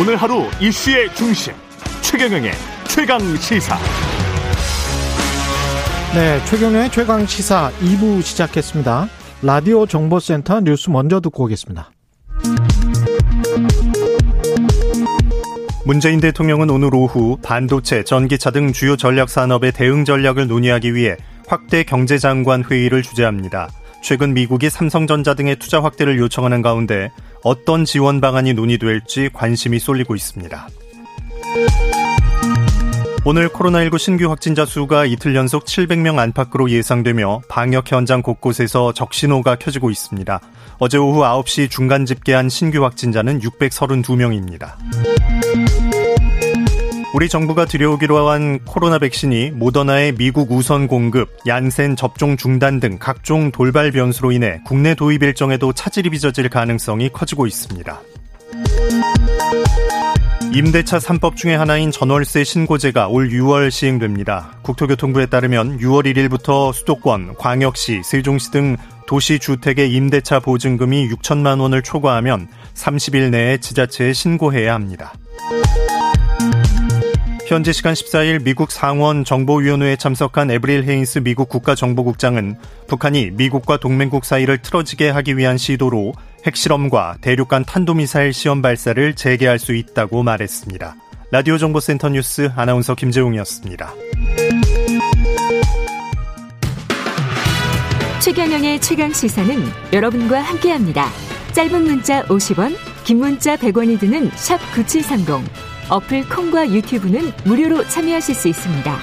오늘 하루 이슈의 중심 최경영의 최강 시사. 네, 최경영의 최강 시사 2부 시작했습니다. 라디오 정보센터 뉴스 먼저 듣고 오겠습니다. 문재인 대통령은 오늘 오후 반도체, 전기차 등 주요 전략 산업의 대응 전략을 논의하기 위해 확대 경제장관 회의를 주재합니다. 최근 미국이 삼성전자 등의 투자 확대를 요청하는 가운데 어떤 지원 방안이 논의될지 관심이 쏠리고 있습니다. 오늘 코로나19 신규 확진자 수가 이틀 연속 700명 안팎으로 예상되며 방역 현장 곳곳에서 적신호가 켜지고 있습니다. 어제 오후 9시 중간 집계한 신규 확진자는 632명입니다. 우리 정부가 들여오기로 한 코로나 백신이 모더나의 미국 우선 공급, 얀센 접종 중단 등 각종 돌발 변수로 인해 국내 도입 일정에도 차질이 빚어질 가능성이 커지고 있습니다. 임대차 3법 중의 하나인 전월세 신고제가 올 6월 시행됩니다. 국토교통부에 따르면 6월 1일부터 수도권, 광역시, 세종시 등 도시 주택의 임대차 보증금이 6천만 원을 초과하면 30일 내에 지자체에 신고해야 합니다. 현지 시간 14일 미국 상원 정보위원회에 참석한 에브릴 헤인스 미국 국가정보국장은 북한이 미국과 동맹국 사이를 틀어지게 하기 위한 시도로 핵실험과 대륙간 탄도미사일 시험 발사를 재개할 수 있다고 말했습니다. 라디오 정보센터 뉴스 아나운서 김재웅이었습니다. 최경영의 최강 시사는 여러분과 함께합니다. 짧은 문자 50원, 긴 문자 100원이 드는 샵 9730. 어플 콩과 유튜브는 무료로 참여하실 수 있습니다.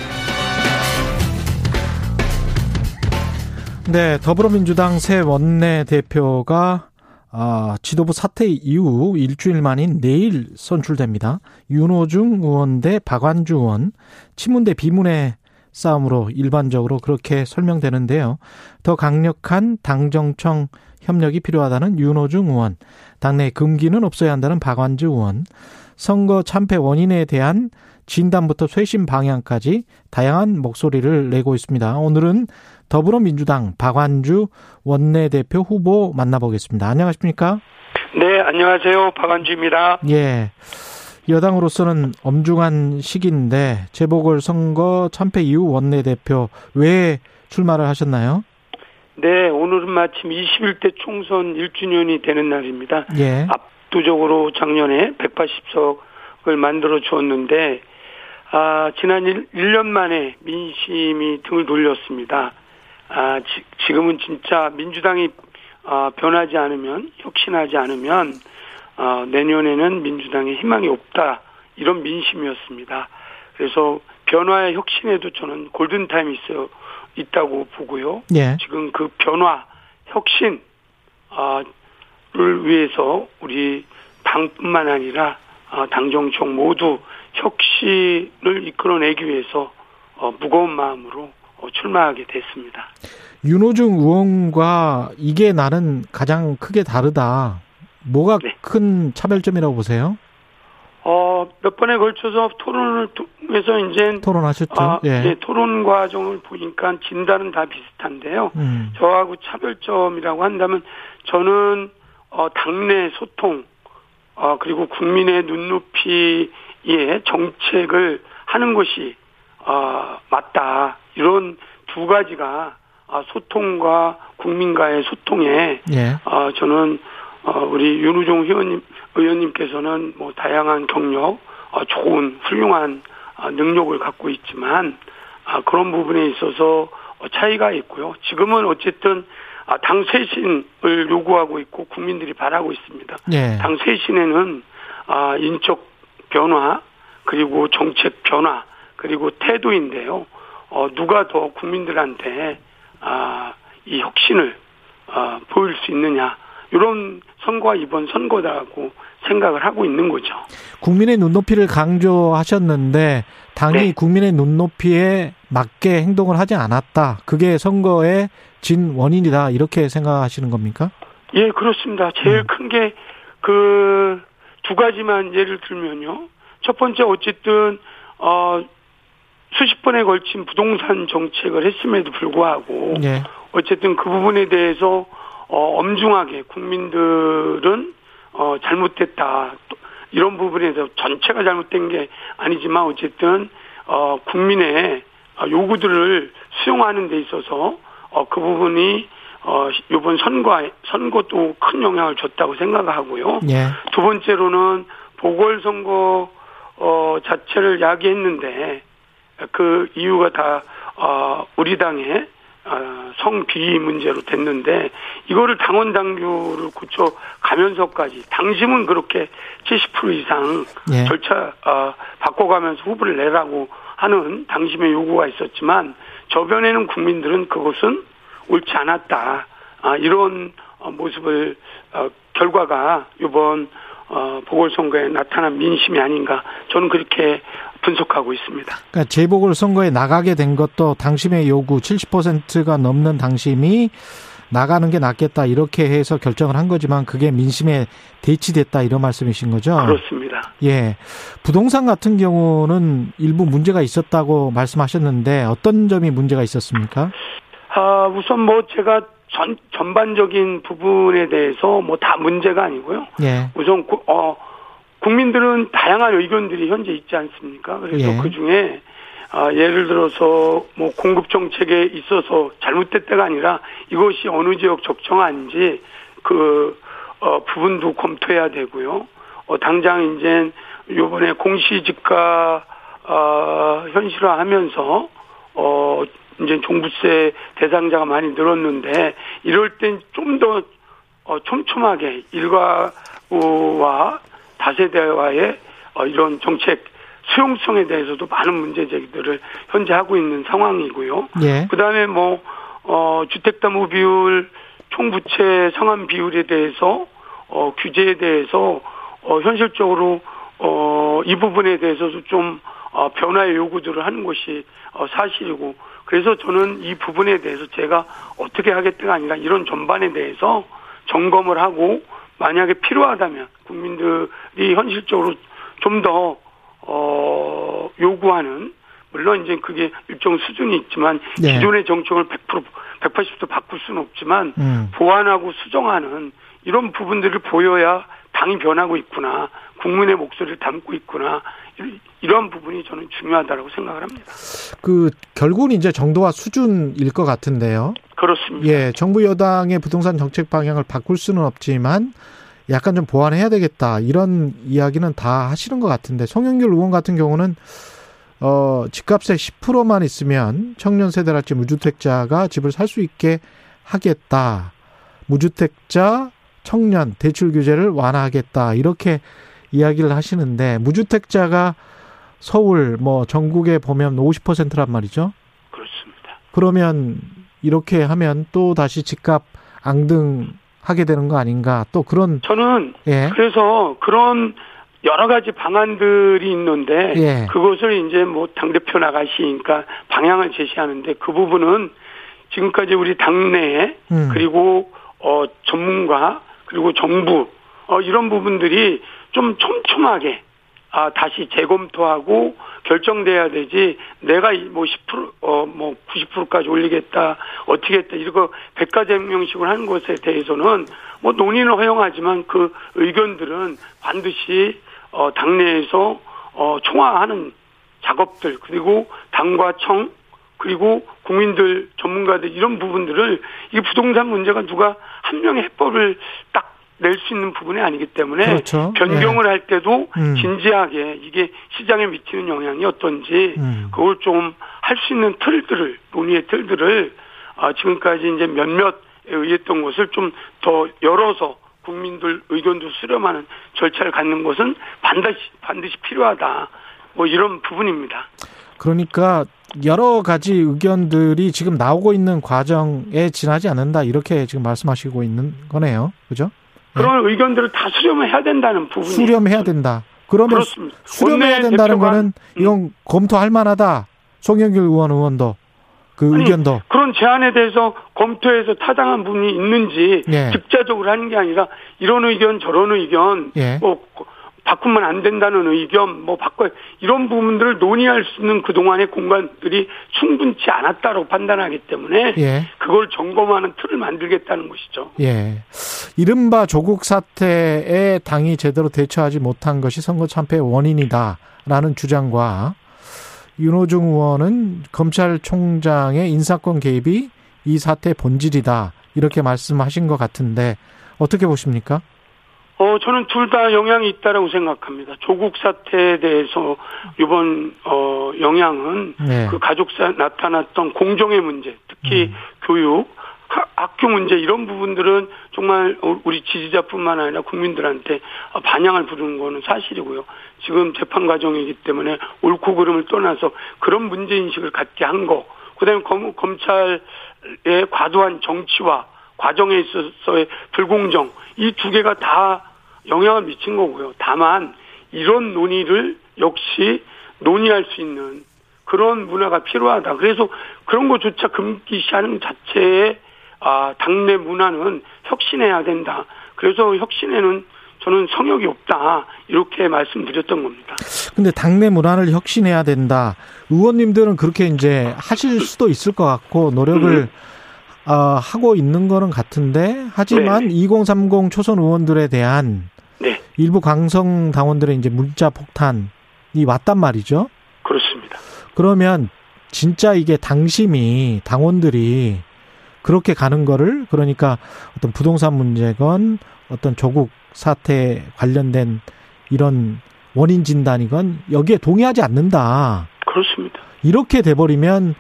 네, 더불어민주당 새 원내 대표가 아, 지도부 사퇴 이후 일주일 만인 내일 선출됩니다. 윤호중 의원 대 박완주 의원, 친문 대 비문의 싸움으로 일반적으로 그렇게 설명되는데요. 더 강력한 당정청 협력이 필요하다는 윤호중 의원, 당내 금기는 없어야 한다는 박완주 의원, 선거 참패 원인에 대한 진단부터 쇄신 방향까지 다양한 목소리를 내고 있습니다. 오늘은 더불어민주당 박완주 원내대표 후보 만나보겠습니다. 안녕하십니까? 네, 안녕하세요. 박완주입니다. 예. 여당으로서는 엄중한 시기인데 재보궐 선거 참패 이후 원내대표 왜 출마를 하셨나요? 네, 오늘은 마침 21대 총선 1주년이 되는 날입니다. 예. 압도적으로 작년에 180석을 만들어 주었는데 아, 지난 1, 1년 만에 민심이 등을 돌렸습니다. 아, 지, 금은 진짜 민주당이 아, 변하지 않으면 혁신하지 않으면 아, 내년에는 민주당의 희망이 없다 이런 민심이었습니다. 그래서 변화의 혁신에도 저는 골든 타임이 있어 있다고 보고요. 예. 지금 그 변화, 혁신 아, 를 위해서 우리 당뿐만 아니라 어, 당정청 모두 혁신을 이끌어내기 위해서 어, 무거운 마음으로 어, 출마하게 됐습니다. 윤호중 의원과 이게 나는 가장 크게 다르다. 뭐가 네. 큰 차별점이라고 보세요? 어, 몇 번에 걸쳐서 토론을 통해서 이제 토론하셨죠. 아, 예. 네, 토론 과정을 보니까 진단은 다 비슷한데요. 음. 저하고 차별점이라고 한다면 저는 어, 당내 소통, 어, 그리고 국민의 눈높이에 정책을 하는 것이, 어, 맞다. 이런 두 가지가, 어, 소통과 국민과의 소통에, 예. 어, 저는, 어, 우리 윤우종 의원님, 의원님께서는 뭐 다양한 경력, 어, 좋은, 훌륭한, 어, 능력을 갖고 있지만, 아, 그런 부분에 있어서 어, 차이가 있고요. 지금은 어쨌든 아, 당 쇄신을 요구하고 있고 국민들이 바라고 있습니다. 네. 당 쇄신에는 아, 인적 변화 그리고 정책 변화 그리고 태도인데요. 어, 누가 더 국민들한테 아, 이 혁신을 아, 보일 수 있느냐 이런 선거가 이번 선거다고 생각을 하고 있는 거죠. 국민의 눈높이를 강조하셨는데 당이 네. 국민의 눈높이에 맞게 행동을 하지 않았다. 그게 선거의 진 원인이다. 이렇게 생각하시는 겁니까? 예, 그렇습니다. 제일 음. 큰게 그 두 가지만 예를 들면요. 첫 번째 어쨌든 어 수십 번에 걸친 부동산 정책을 했음에도 불구하고 네. 어쨌든 그 부분에 대해서 어 엄중하게 국민들은 어 잘못됐다. 이런 부분에서 전체가 잘못된 게 아니지만 어쨌든 어 국민의 요구들을 수용하는 데 있어서 어 그 부분이 어 이번 선거 선거도 큰 영향을 줬다고 생각하고요. 예. 두 번째로는 보궐선거 어 자체를 야기했는데 그 이유가 다 어, 우리 당의 어, 성비위 문제로 됐는데 이거를 당원 당규를 고쳐 가면서까지 당심은 그렇게 70% 이상 예. 절차 어, 바꿔가면서 후보를 내라고 하는 당심의 요구가 있었지만 저변에는 국민들은 그것은 옳지 않았다 아, 이런 어, 모습을 어, 결과가 이번 어, 보궐선거에 나타난 민심이 아닌가 저는 그렇게 분석하고 있습니다. 그러니까 재보궐선거에 나가게 된 것도 당심의 요구 70%가 넘는 당심이 나가는 게 낫겠다 이렇게 해서 결정을 한 거지만 그게 민심에 대치됐다 이런 말씀이신 거죠? 그렇습니다. 예. 부동산 같은 경우는 일부 문제가 있었다고 말씀하셨는데 어떤 점이 문제가 있었습니까? 아, 우선 뭐 제가 전, 전반적인 부분에 대해서 뭐 다 문제가 아니고요. 예. 우선, 어, 국민들은 다양한 의견들이 현재 있지 않습니까? 그래서 예. 그 중에, 아, 예를 들어서 뭐 공급 정책에 있어서 잘못됐다가 아니라 이것이 어느 지역 적정한지 그, 어, 부분도 검토해야 되고요. 어, 당장 이제 요번에 공시지가, 어, 현실화하면서, 어, 이제 종부세 대상자가 많이 늘었는데 이럴 땐 좀더 어, 촘촘하게 일가구와 다세대와의 어, 이런 정책 수용성에 대해서도 많은 문제 제기들을 현재 하고 있는 상황이고요. 예. 그다음에 뭐 어, 주택담보 비율 총부채 상환 비율에 대해서 어, 규제에 대해서 어, 현실적으로 어, 이 부분에 대해서도 좀 어, 변화의 요구들을 하는 것이 어, 사실이고 그래서 저는 이 부분에 대해서 제가 어떻게 하겠다가 아니라 이런 전반에 대해서 점검을 하고 만약에 필요하다면 국민들이 현실적으로 좀 더, 어, 요구하는 물론 이제 그게 일정 수준이 있지만 네. 기존의 정책을 100% 180도 바꿀 수는 없지만 음. 보완하고 수정하는 이런 부분들을 보여야 당이 변하고 있구나 국민의 목소리를 담고 있구나 이러한 부분이 저는 중요하다고 생각을 합니다. 그 결국은 이제 정도와 수준일 것 같은데요. 그렇습니다. 예, 정부 여당의 부동산 정책 방향을 바꿀 수는 없지만 약간 좀 보완해야 되겠다 이런 이야기는 다 하시는 것 같은데 송영길 의원 같은 경우는 어 집값의 10%만 있으면 청년 세대랄지 무주택자가 집을 살 수 있게 하겠다. 무주택자 청년 대출 규제를 완화하겠다 이렇게 이야기를 하시는데 무주택자가 서울 뭐 전국에 보면 50%란 말이죠. 그렇습니다. 그러면 이렇게 하면 또 다시 집값 앙등하게 되는 거 아닌가? 또 그런 저는 예. 그래서 그런 여러 가지 방안들이 있는데 예. 그것을 이제 뭐 당 대표 나가시니까 방향을 제시하는데 그 부분은 지금까지 우리 당내에 음. 그리고 어 전문가 그리고 정부 어 이런 부분들이 좀 촘촘하게 아, 다시 재검토하고 결정돼야 되지. 내가 뭐 10%어 뭐 90%까지 올리겠다. 어떻게 했다 이거 백가쟁명식으로 하는 것에 대해서는 뭐 논의는 허용하지만 그 의견들은 반드시 어 당내에서 어 총화하는 작업들 그리고 당과 청 그리고 국민들 전문가들 이런 부분들을 이 부동산 문제가 누가 한 명의 해법을 딱 낼 수 있는 부분이 아니기 때문에 그렇죠. 변경을 네. 할 때도 음. 진지하게 이게 시장에 미치는 영향이 어떤지 음. 그걸 좀 할 수 있는 틀들을 논의의 틀들을 아, 지금까지 이제 몇몇에 의했던 것을 좀 더 열어서 국민들 의견도 수렴하는 절차를 갖는 것은 반드시 반드시 필요하다. 뭐 이런 부분입니다. 그러니까 여러 가지 의견들이 지금 나오고 있는 과정에 지나지 않는다 이렇게 지금 말씀하시고 있는 거네요. 그죠? 그런 네. 의견들을 다 수렴해야 된다는 부분이 수렴해야 된다. 그러면 그렇습니다. 수렴해야 된다는 거는 음. 이건 검토할 만하다. 송영길 의원 의원도 그 아니, 의견도 그런 제안에 대해서 검토해서 타당한 부분이 있는지 예. 직자적으로 하는 게 아니라 이런 의견 저런 의견 예. 뭐 바꾸면 안 된다는 의견, 뭐 바꿔 이런 부분들을 논의할 수 있는 그 동안의 공간들이 충분치 않았다고 판단하기 때문에 예. 그걸 점검하는 틀을 만들겠다는 것이죠. 예. 이른바 조국 사태에 당이 제대로 대처하지 못한 것이 선거 참패의 원인이다라는 주장과 윤호중 의원은 검찰총장의 인사권 개입이 이 사태의 본질이다 이렇게 말씀하신 것 같은데 어떻게 보십니까? 어, 저는 둘 다 영향이 있다라고 생각합니다. 조국 사태에 대해서 이번 어 영향은 네. 그 가족사 나타났던 공정의 문제, 특히 음. 교육, 학교 문제 이런 부분들은 정말 우리 지지자뿐만 아니라 국민들한테 반향을 부르는 거는 사실이고요. 지금 재판 과정이기 때문에 옳고 그름을 떠나서 그런 문제 인식을 갖게 한 거. 그다음에 검, 검찰의 과도한 정치와 과정에 있어서의 불공정 이 두 개가 다 영향을 미친 거고요. 다만 이런 논의를 역시 논의할 수 있는 그런 문화가 필요하다. 그래서 그런 것조차 금기시하는 자체에 아, 당내 문화는 혁신해야 된다. 그래서 혁신에는 저는 성역이 없다. 이렇게 말씀드렸던 겁니다. 근데 당내 문화를 혁신해야 된다. 의원님들은 그렇게 이제 하실 수도 있을 것 같고 노력을 음. 어, 하고 있는 거는 같은데 하지만 네. 2030 초선 의원들에 대한 네. 일부 강성 당원들의 이제 문자 폭탄이 왔단 말이죠. 그렇습니다. 그러면 진짜 이게 당심이 당원들이 그렇게 가는 거를 그러니까 어떤 부동산 문제건 어떤 조국 사태 관련된 이런 원인 진단이건 여기에 동의하지 않는다. 그렇습니다. 이렇게 돼버리면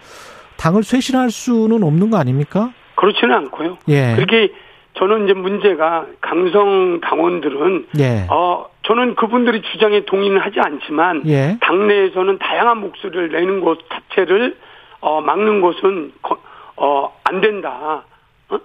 당을 쇄신할 수는 없는 거 아닙니까? 그렇지는 않고요. 예. 그렇게 저는 이제 문제가 강성 당원들은 예. 어 저는 그분들이 주장에 동의는 하지 않지만 예. 당내에서는 다양한 목소리를 내는 것 자체를 어 막는 것은 어안 된다. 어?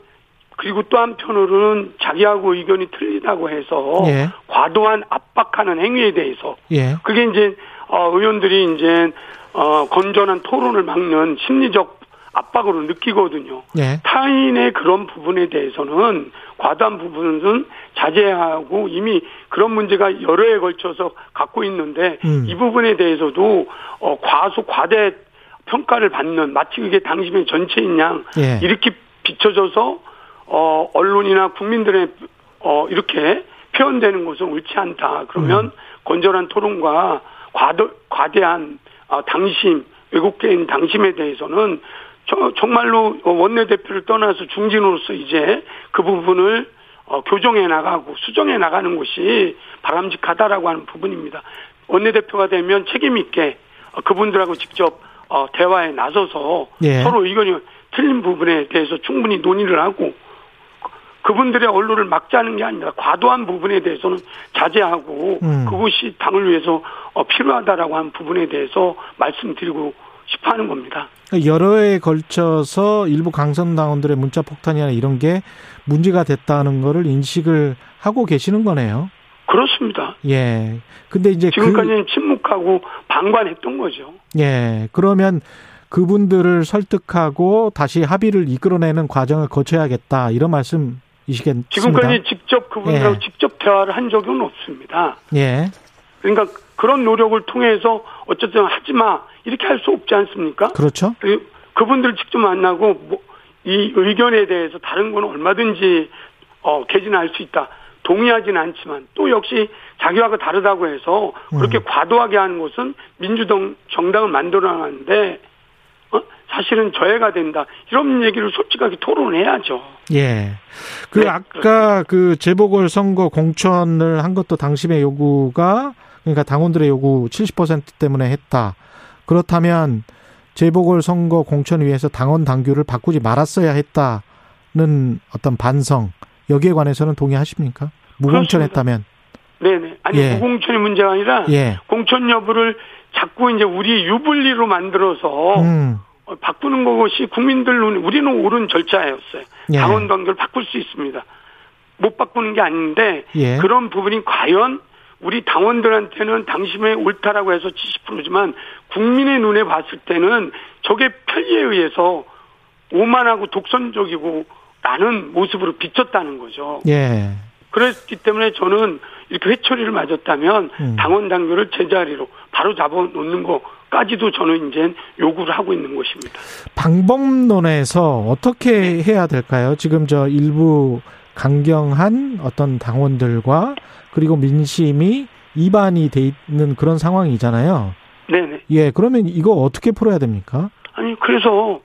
그리고 또 한편으로는 자기하고 의견이 틀리다고 해서 예. 과도한 압박하는 행위에 대해서 예. 그게 이제 어 의원들이 이제 어 건전한 토론을 막는 심리적 압박으로 느끼거든요. 예. 타인의 그런 부분에 대해서는 과도한 부분은 자제하고 이미 그런 문제가 여러 해 걸쳐서 갖고 있는데 음. 이 부분에 대해서도 어, 과소 과대 평가를 받는 마치 그게 당신의 전체인 양 예. 이렇게 비춰져서 어, 언론이나 국민들의 어, 이렇게 표현되는 것은 옳지 않다. 그러면 음. 건전한 토론과 과도, 과대한 어, 당심 외국계인 당심에 대해서는 저, 정말로 원내대표를 떠나서 중진으로서 이제 그 부분을 어, 교정해 나가고 수정해 나가는 것이 바람직하다라고 하는 부분입니다. 원내대표가 되면 책임있게 어, 그분들하고 직접 어, 대화에 나서서 예. 서로 의견이 틀린 부분에 대해서 충분히 논의를 하고 그분들의 언론을 막자는 게 아니라 과도한 부분에 대해서는 자제하고 음. 그것이 당을 위해서 어, 필요하다라고 하는 부분에 대해서 말씀드리고 싶어 하는 겁니다. 여러 해에 걸쳐서 일부 강성당원들의 문자 폭탄이나 이런 게 문제가 됐다는 거를 인식을 하고 계시는 거네요. 그렇습니다. 예. 근데 이제 그 지금까지는 그, 침묵하고 방관했던 거죠. 예. 그러면 그분들을 설득하고 다시 합의를 이끌어내는 과정을 거쳐야겠다 이런 말씀 이시겠습니다. 지금까지 직접 그분들하고 예. 직접 대화를 한 적은 없습니다. 예. 그러니까 그런 노력을 통해서 어쨌든 하지 마 이렇게 할 수 없지 않습니까? 그렇죠. 그분들 직접 만나고 뭐, 이 의견에 대해서 다른 건 얼마든지 어, 개진할 수 있다. 동의하지는 않지만 또 역시 자기하고 다르다고 해서 그렇게 음. 과도하게 하는 것은 민주당 정당을 만들어놨는데 어? 사실은 저해가 된다. 이런 얘기를 솔직하게 토론해야죠. 예. 그 네, 아까 그렇습니다. 그 재보궐 선거 공천을 한 것도 당심의 요구가 그러니까 당원들의 요구 70% 때문에 했다. 그렇다면 재보궐 선거 공천위에서 당원 당규를 바꾸지 말았어야 했다는 어떤 반성 여기에 관해서는 동의하십니까? 무공천했다면? 네네. 아니 예. 무공천의 문제가 아니라 예. 공천 여부를 자꾸 이제 우리 유불리로 만들어서 음. 바꾸는 것이 국민들 눈 우리는 옳은 절차였어요. 예. 당원 당규를 바꿀 수 있습니다. 못 바꾸는 게 아닌데 예. 그런 부분이 과연 우리 당원들한테는 당신의 옳다라고 해서 70%지만 국민의 눈에 봤을 때는 저게 편리에 의해서 오만하고 독선적이고 라는 모습으로 비쳤다는 거죠. 예. 그랬기 때문에 저는 이렇게 회초리를 맞았다면 음. 당원 당규를 제자리로 바로 잡아 놓는 거 까지도 저는 이제 요구를 하고 있는 것입니다. 방법론에서 어떻게 해야 될까요? 지금 저 일부 강경한 어떤 당원들과 그리고 민심이 이반이 돼 있는 그런 상황이잖아요. 네네. 예, 그러면 이거 어떻게 풀어야 됩니까? 아니 그래서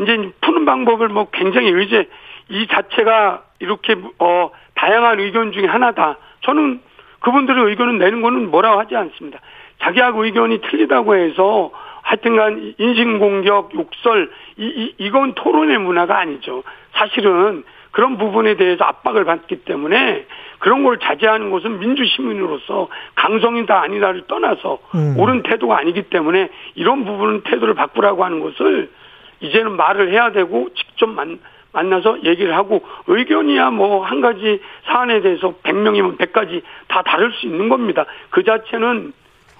이제 푸는 방법을 뭐 굉장히 의제 이 자체가 이렇게 어 다양한 의견 중에 하나다. 저는 그분들의 의견을 내는 거는 뭐라고 하지 않습니다. 자기하고 의견이 틀리다고 해서 하여튼간 인신공격, 욕설 이, 이 이 건 토론의 문화가 아니죠. 사실은 그런 부분에 대해서 압박을 받기 때문에 그런 걸 자제하는 것은 민주 시민으로서 강성이다 아니다를 떠나서 음. 옳은 태도가 아니기 때문에 이런 부분은 태도를 바꾸라고 하는 것을 이제는 말을 해야 되고 직접 만, 만나서 얘기를 하고 의견이야 뭐 한 가지 사안에 대해서 100명이면 100가지 다 다를 수 있는 겁니다. 그 자체는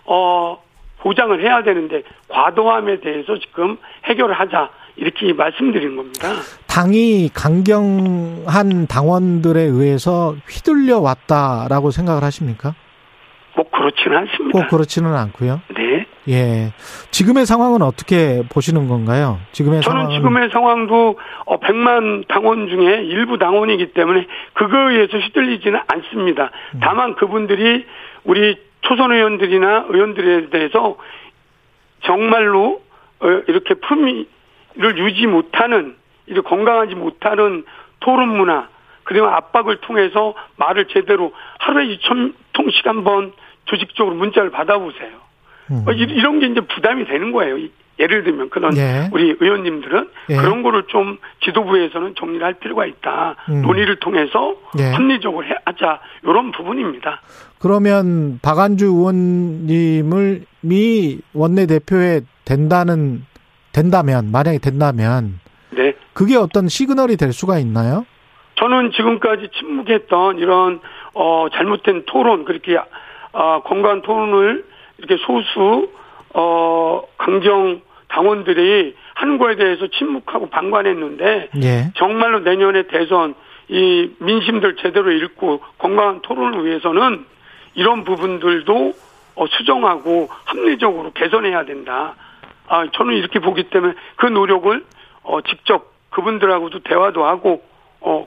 어 보장을 해야 되는데 과도함에 대해서 지금 해결을 하자 이렇게 말씀드린 겁니다. 당이 강경한 당원들에 의해서 휘둘려 왔다라고 생각을 하십니까? 뭐 그렇지는 않습니다. 꼭 그렇지는 않고요. 네. 예. 지금의 상황은 어떻게 보시는 건가요? 지금의 저는 상황은... 지금의 상황도 100만 어, 당원 중에 일부 당원이기 때문에 그거에 의해서 휘둘리지는 않습니다. 음. 다만 그분들이 우리 초선 의원들이나 의원들에 대해서 정말로 어, 이렇게 품위를 유지 못하는 이렇게 건강하지 못하는 토론 문화 그리고 압박을 통해서 말을 제대로 하루에 2천 통씩 한 번 조직적으로 문자를 받아보세요. 음. 어, 이런 게 이제 부담이 되는 거예요. 예를 들면 그런 예. 우리 의원님들은 예. 그런 거를 좀 지도부에서는 정리를 할 필요가 있다. 음. 논의를 통해서 예. 합리적으로 하자 이런 부분입니다. 그러면 박안주 의원님을 미 원내 대표에 된다는 된다면 만약에 된다면 네. 그게 어떤 시그널이 될 수가 있나요? 저는 지금까지 침묵했던 이런 어 잘못된 토론 그렇게 어, 건강한 토론을 이렇게 소수 어 강경 당원들이 하는 거에 대해서 침묵하고 방관했는데 예. 정말로 내년에 대선 이 민심들 제대로 읽고 건강한 토론을 위해서는 이런 부분들도 어, 수정하고 합리적으로 개선해야 된다. 아, 저는 이렇게 보기 때문에 그 노력을 어, 직접 그분들하고도 대화도 하고 어,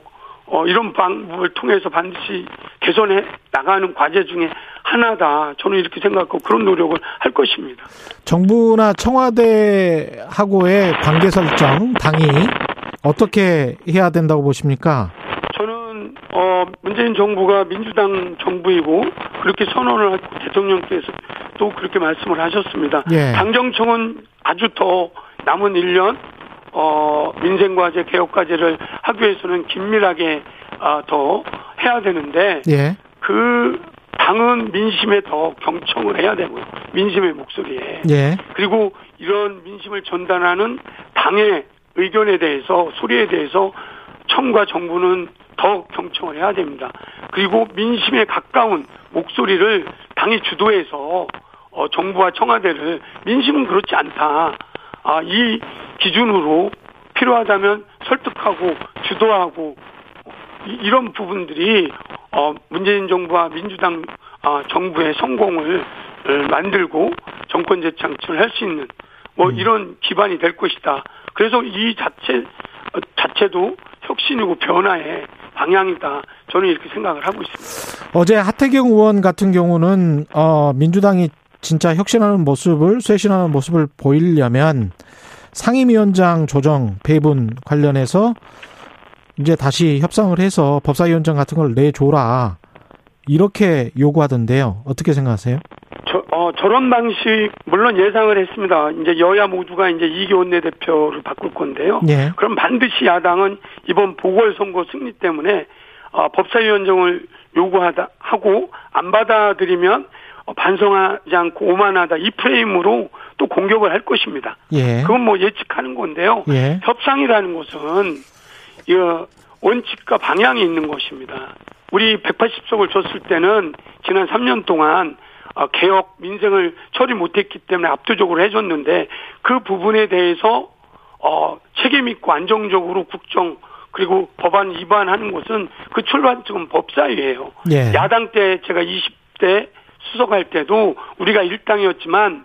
어, 이런 방법을 통해서 반드시 개선해 나가는 과제 중에 하나다. 저는 이렇게 생각하고 그런 노력을 할 것입니다. 정부나 청와대하고의 관계 설정, 당이 어떻게 해야 된다고 보십니까? 저는, 어, 문재인 정부가 민주당 정부이고 그렇게 선언을 하고 대통령께서 또 그렇게 말씀을 하셨습니다. 예. 당정청은 아주 더 남은 1년 어, 민생과제, 개혁과제를 위해서는 긴밀하게 어, 더 해야 되는데 예. 그 당은 민심에 더 경청을 해야 되고요. 민심의 목소리에. 예. 그리고 이런 민심을 전달하는 당의 의견에 대해서 소리에 대해서 청과 정부는 더 경청을 해야 됩니다. 그리고 민심에 가까운 목소리를 당이 주도해서 어, 정부와 청와대를 민심은 그렇지 않다. 아, 이 기준으로 필요하다면 설득하고 주도하고 이런 부분들이 어 문재인 정부와 민주당 아 정부의 성공을 만들고 정권 재창출을 할 수 있는 뭐 음. 이런 기반이 될 것이다. 그래서 이 자체 어, 자체도 혁신이고 변화의 방향이다. 저는 이렇게 생각을 하고 있습니다. 어제 하태경 의원 같은 경우는 어 민주당이 진짜 혁신하는 모습을 쇄신하는 모습을 보이려면 상임위원장 조정 배분 관련해서 이제 다시 협상을 해서 법사위원장 같은 걸 내줘라. 이렇게 요구하던데요. 어떻게 생각하세요? 저, 어, 저런 방식, 물론 예상을 했습니다. 이제 여야 모두가 이제 이기 원내대표를 바꿀 건데요. 예. 그럼 반드시 야당은 이번 보궐선거 승리 때문에, 어, 법사위원장을 요구하다, 하고, 안 받아들이면 어, 반성하지 않고 오만하다 이 프레임으로 또 공격을 할 것입니다. 예. 그건 뭐 예측하는 건데요. 예. 협상이라는 것은 이 원칙과 방향이 있는 것입니다. 우리 180석을 줬을 때는 지난 3년 동안 어, 개혁 민생을 처리 못했기 때문에 압도적으로 해줬는데 그 부분에 대해서 어 책임 있고 안정적으로 국정 그리고 법안 위반하는 것은 그 출발점은 법사위예요. 예. 야당 때 제가 20대 수석할 때도 우리가 일당이었지만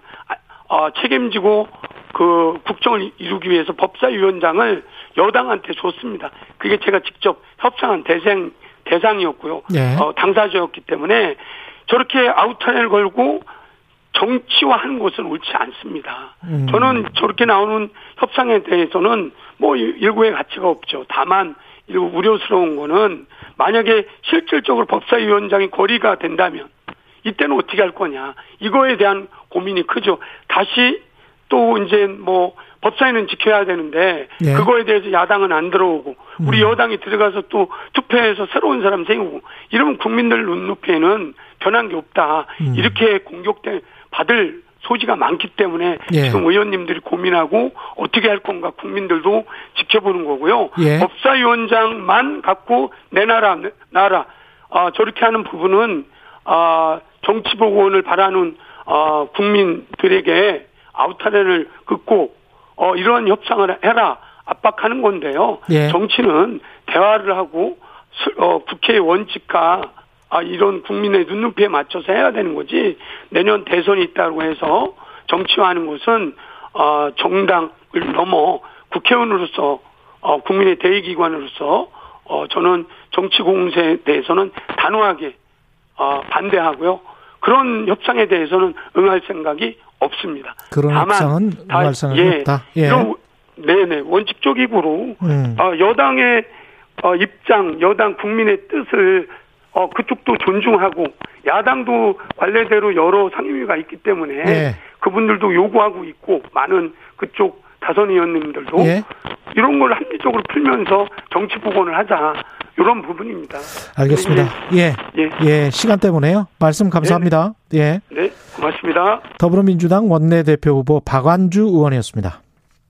어, 책임지고 그 국정을 이루기 위해서 법사위원장을 여당한테 줬습니다. 그게 제가 직접 협상한 대생 대상이었고요. 예. 어, 당사자였기 때문에 저렇게 아우타를 걸고 정치화하는 것은 옳지 않습니다. 음. 저는 저렇게 나오는 협상에 대해서는 뭐 일구의 가치가 없죠. 다만 일부 우려스러운 거는 만약에 실질적으로 법사위원장이 거리가 된다면 이때는 어떻게 할 거냐 이거에 대한 고민이 크죠. 다시 또 이제 뭐 법사위는 지켜야 되는데 예. 그거에 대해서 야당은 안 들어오고 우리 음. 여당이 들어가서 또 투표해서 새로운 사람 세우고 이러면 국민들 눈높이에는 변한 게 없다 음. 이렇게 공격돼 받을 소지가 많기 때문에 예. 지금 의원님들이 고민하고 어떻게 할 건가 국민들도 지켜보는 거고요. 예. 법사위원장만 갖고 내 나라 내 나라 아, 저렇게 하는 부분은 아, 정치 복원을 바라는 아, 국민들에게 아우타렌을 긋고 어, 이런 협상을 해라 압박하는 건데요. 예. 정치는 대화를 하고 수- 어, 국회의 원칙과 아, 이런 국민의 눈높이에 맞춰서 해야 되는 거지 내년 대선이 있다고 해서 정치화하는 것은 어, 정당을 넘어 국회의원으로서 어, 국민의 대의기관으로서 어, 저는 정치 공세에 대해서는 단호하게 어, 반대하고요. 그런 협상에 대해서는 응할 생각이 없습니다. 그런 협상은 다- 응할 생각이 없다. 예. 네네 원칙적이고 음. 어, 여당의 어, 입장, 여당 국민의 뜻을 어, 그쪽도 존중하고 야당도 관례대로 여러 상임위가 있기 때문에 예. 그분들도 요구하고 있고 많은 그쪽 다선 의원님들도 예. 이런 걸 합리적으로 풀면서 정치 복원을 하자 이런 부분입니다. 알겠습니다. 예. 예. 예, 시간 때문에요. 말씀 감사합니다. 예. 네, 고맙습니다. 더불어민주당 원내대표 후보 박완주 의원이었습니다.